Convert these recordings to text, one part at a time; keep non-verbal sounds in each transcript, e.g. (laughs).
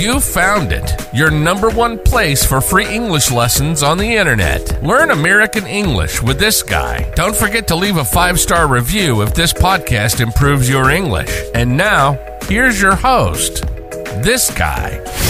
You found it, your number one place for free English lessons on the internet. Learn American English with this guy. Don't forget to leave a five star review if this podcast improves your English. And now, here's your host, this guy.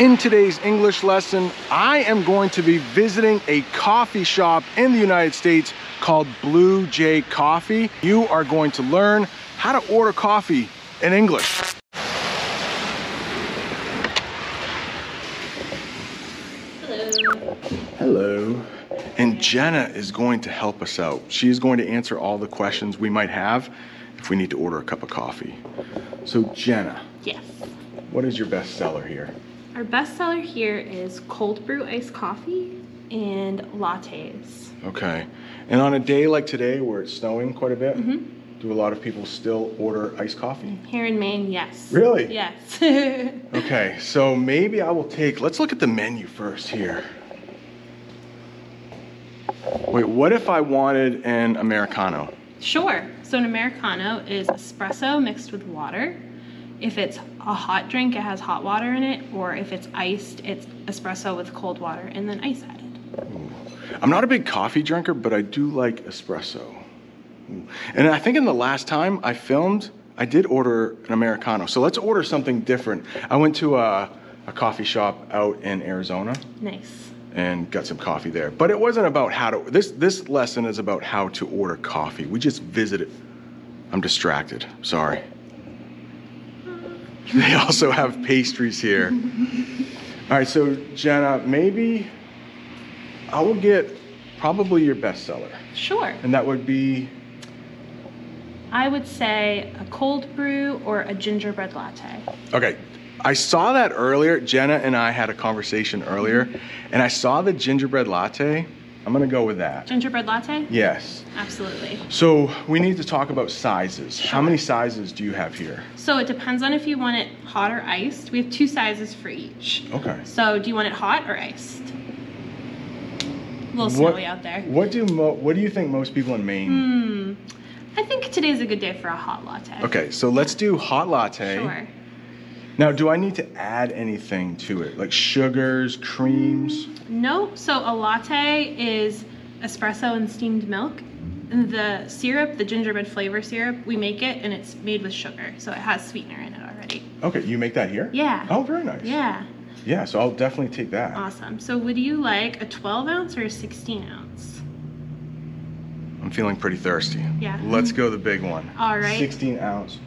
In today's English lesson, I am going to be visiting a coffee shop in the United States called Blue Jay Coffee. You are going to learn how to order coffee in English. Hello. Hello. And Jenna is going to help us out. She is going to answer all the questions we might have if we need to order a cup of coffee. So, Jenna, Yes. what is your best seller here? Our best seller here is cold brew iced coffee and lattes. Okay. And on a day like today where it's snowing quite a bit, mm-hmm. do a lot of people still order iced coffee? Here in Maine, yes. Really? Yes. (laughs) Okay, so maybe I will take, let's look at the menu first here. Wait, what if I wanted an Americano? sure. So an Americano is espresso mixed with water. If it's a hot drink, it has hot water in it, or if it's iced, it's espresso with cold water and then ice added. I'm not a big coffee drinker, but I do like espresso. Ooh. And I think in the last time I filmed, I did order an Americano. So let's order something different. I went to a, a coffee shop out in Arizona. Nice. and got some coffee there. But it wasn't about how to. This this lesson is about how to order coffee. We just visited. I'm distracted. Sorry. (laughs) They also have pastries here. All right, so Jenna, maybe I will get probably your bestseller, Sure. and that would be I would say a cold brew or a gingerbread latte. okay. I saw that earlier. Jenna and I had a conversation earlier, and I saw the gingerbread latte. I'm gonna go with that. Gingerbread latte? Yes. Absolutely. So we need to talk about sizes. How many sizes do you have here? So it depends on if you want it hot or iced. We have two sizes for each. Okay. So do you want it hot or iced? A little snowy out there. What do mo- What do you think most people in Maine? Hmm. I think today's a good day for a hot latte. Okay, so let's do hot latte. Sure. Now, do I need to add anything to it, like sugars, creams? No, so a latte is espresso and steamed milk. And the syrup, the gingerbread flavor syrup, we make it and it's made with sugar. So it has sweetener in it already. Okay, you make that here? Yeah. Oh, very nice. Yeah. Yeah, so I'll definitely take that. Awesome. So would you like a 12 ounce or a 16 ounce? I'm feeling pretty thirsty. Yeah. Let's go the big one. All right. 16 ounce.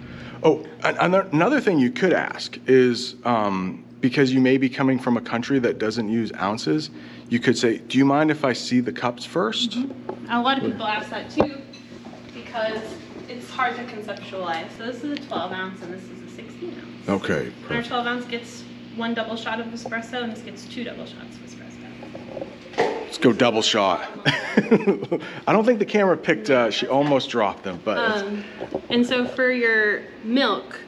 Oh, another another thing you could ask is um, because you may be coming from a country that doesn't use ounces, you could say, "Do you mind if I see the cups 1st A lot of people ask that too because it's hard to conceptualize. So this is a 12 ounce and this is a 16 ounce. Okay. And our 12 ounce gets one double shot of espresso and this gets two double shots of espresso. Let's go double shot. (laughs) I don't think the camera picked. Uh, she almost dropped them, but Um, and so for your milk,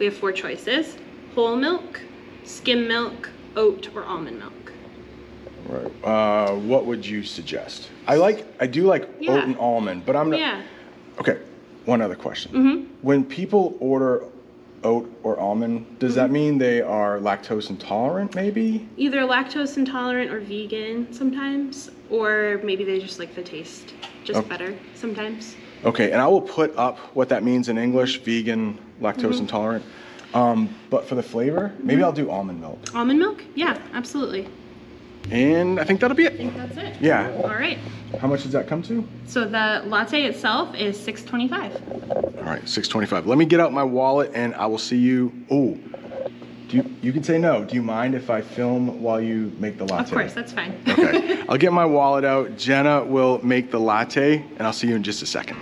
we have four choices: whole milk, skim milk, oat, or almond milk. right. Uh, what would you suggest? I like. I do like Yeah. oat and almond, but I'm not. Yeah. Okay. One other question. Mm-hmm. When people order oat or almond, does Mm-hmm. that mean they are lactose intolerant? Maybe. Either lactose intolerant or vegan sometimes, or maybe they just like the taste just Okay. better sometimes. Okay, and I will put up what that means in English: vegan, lactose Mm-hmm. intolerant. Um, but for the flavor, maybe I'll do almond milk. Almond milk? Yeah, absolutely. And I think that'll be it. I think that's it. Yeah. All right. How much does that come to? So the latte itself is six twenty-five. All right, six twenty-five. Let me get out my wallet, and I will see you. Oh, do you? You can say no. Do you mind if I film while you make the latte? Of course, that's fine. Okay, (laughs) I'll get my wallet out. Jenna will make the latte, and I'll see you in just a second.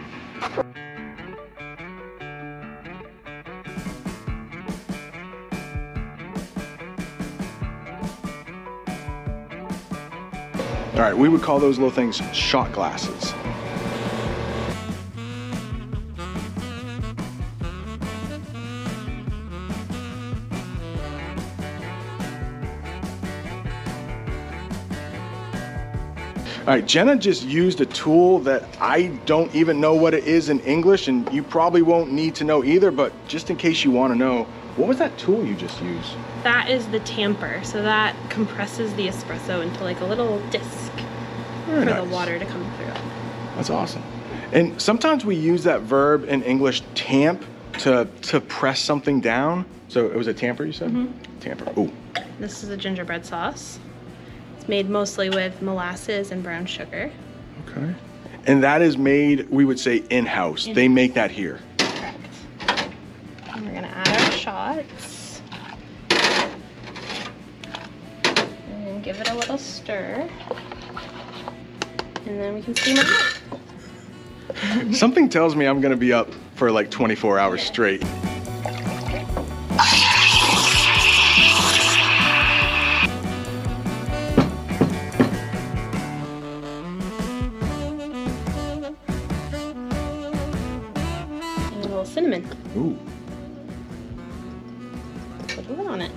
All right, we would call those little things shot glasses. All right, Jenna just used a tool that I don't even know what it is in English, and you probably won't need to know either, but just in case you want to know, what was that tool you just used? That is the tamper. So that compresses the espresso into like a little disc Very for nice. the water to come through. That's awesome. And sometimes we use that verb in English, tamp, to, to press something down. So it was a tamper, you said? Mm-hmm. Tamper. Ooh. This is a gingerbread sauce. It's made mostly with molasses and brown sugar. Okay. And that is made, we would say, in house. They make that here. And we're gonna add our shots. And give it a little stir. And then we can steam it up. (laughs) Something tells me I'm going to be up for like 24 hours straight. A little cinnamon. Ooh. A on it.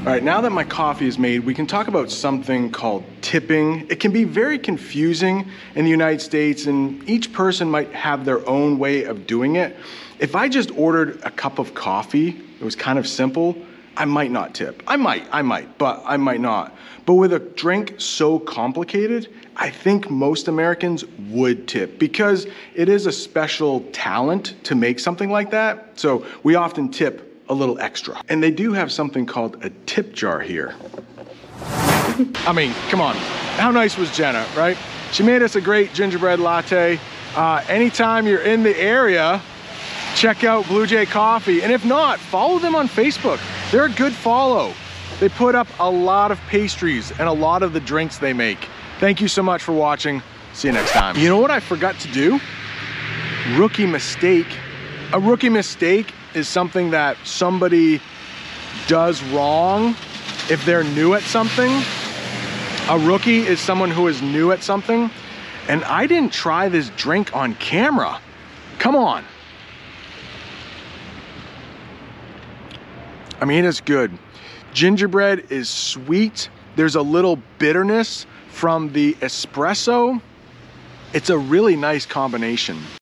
All right, now that my coffee is made, we can talk about something called tipping. It can be very confusing in the United States, and each person might have their own way of doing it. If I just ordered a cup of coffee, it was kind of simple, I might not tip. I might, I might, but I might not. But with a drink so complicated, I think most Americans would tip because it is a special talent to make something like that. So we often tip a little extra. And they do have something called a tip jar here. I mean, come on. How nice was Jenna, right? She made us a great gingerbread latte. Uh, anytime you're in the area, check out Blue Jay Coffee. And if not, follow them on Facebook. They're a good follow. They put up a lot of pastries and a lot of the drinks they make. Thank you so much for watching. See you next time. You know what I forgot to do? Rookie mistake. A rookie mistake is something that somebody does wrong if they're new at something. A rookie is someone who is new at something. And I didn't try this drink on camera. Come on. I mean, it's good. Gingerbread is sweet. There's a little bitterness from the espresso. It's a really nice combination.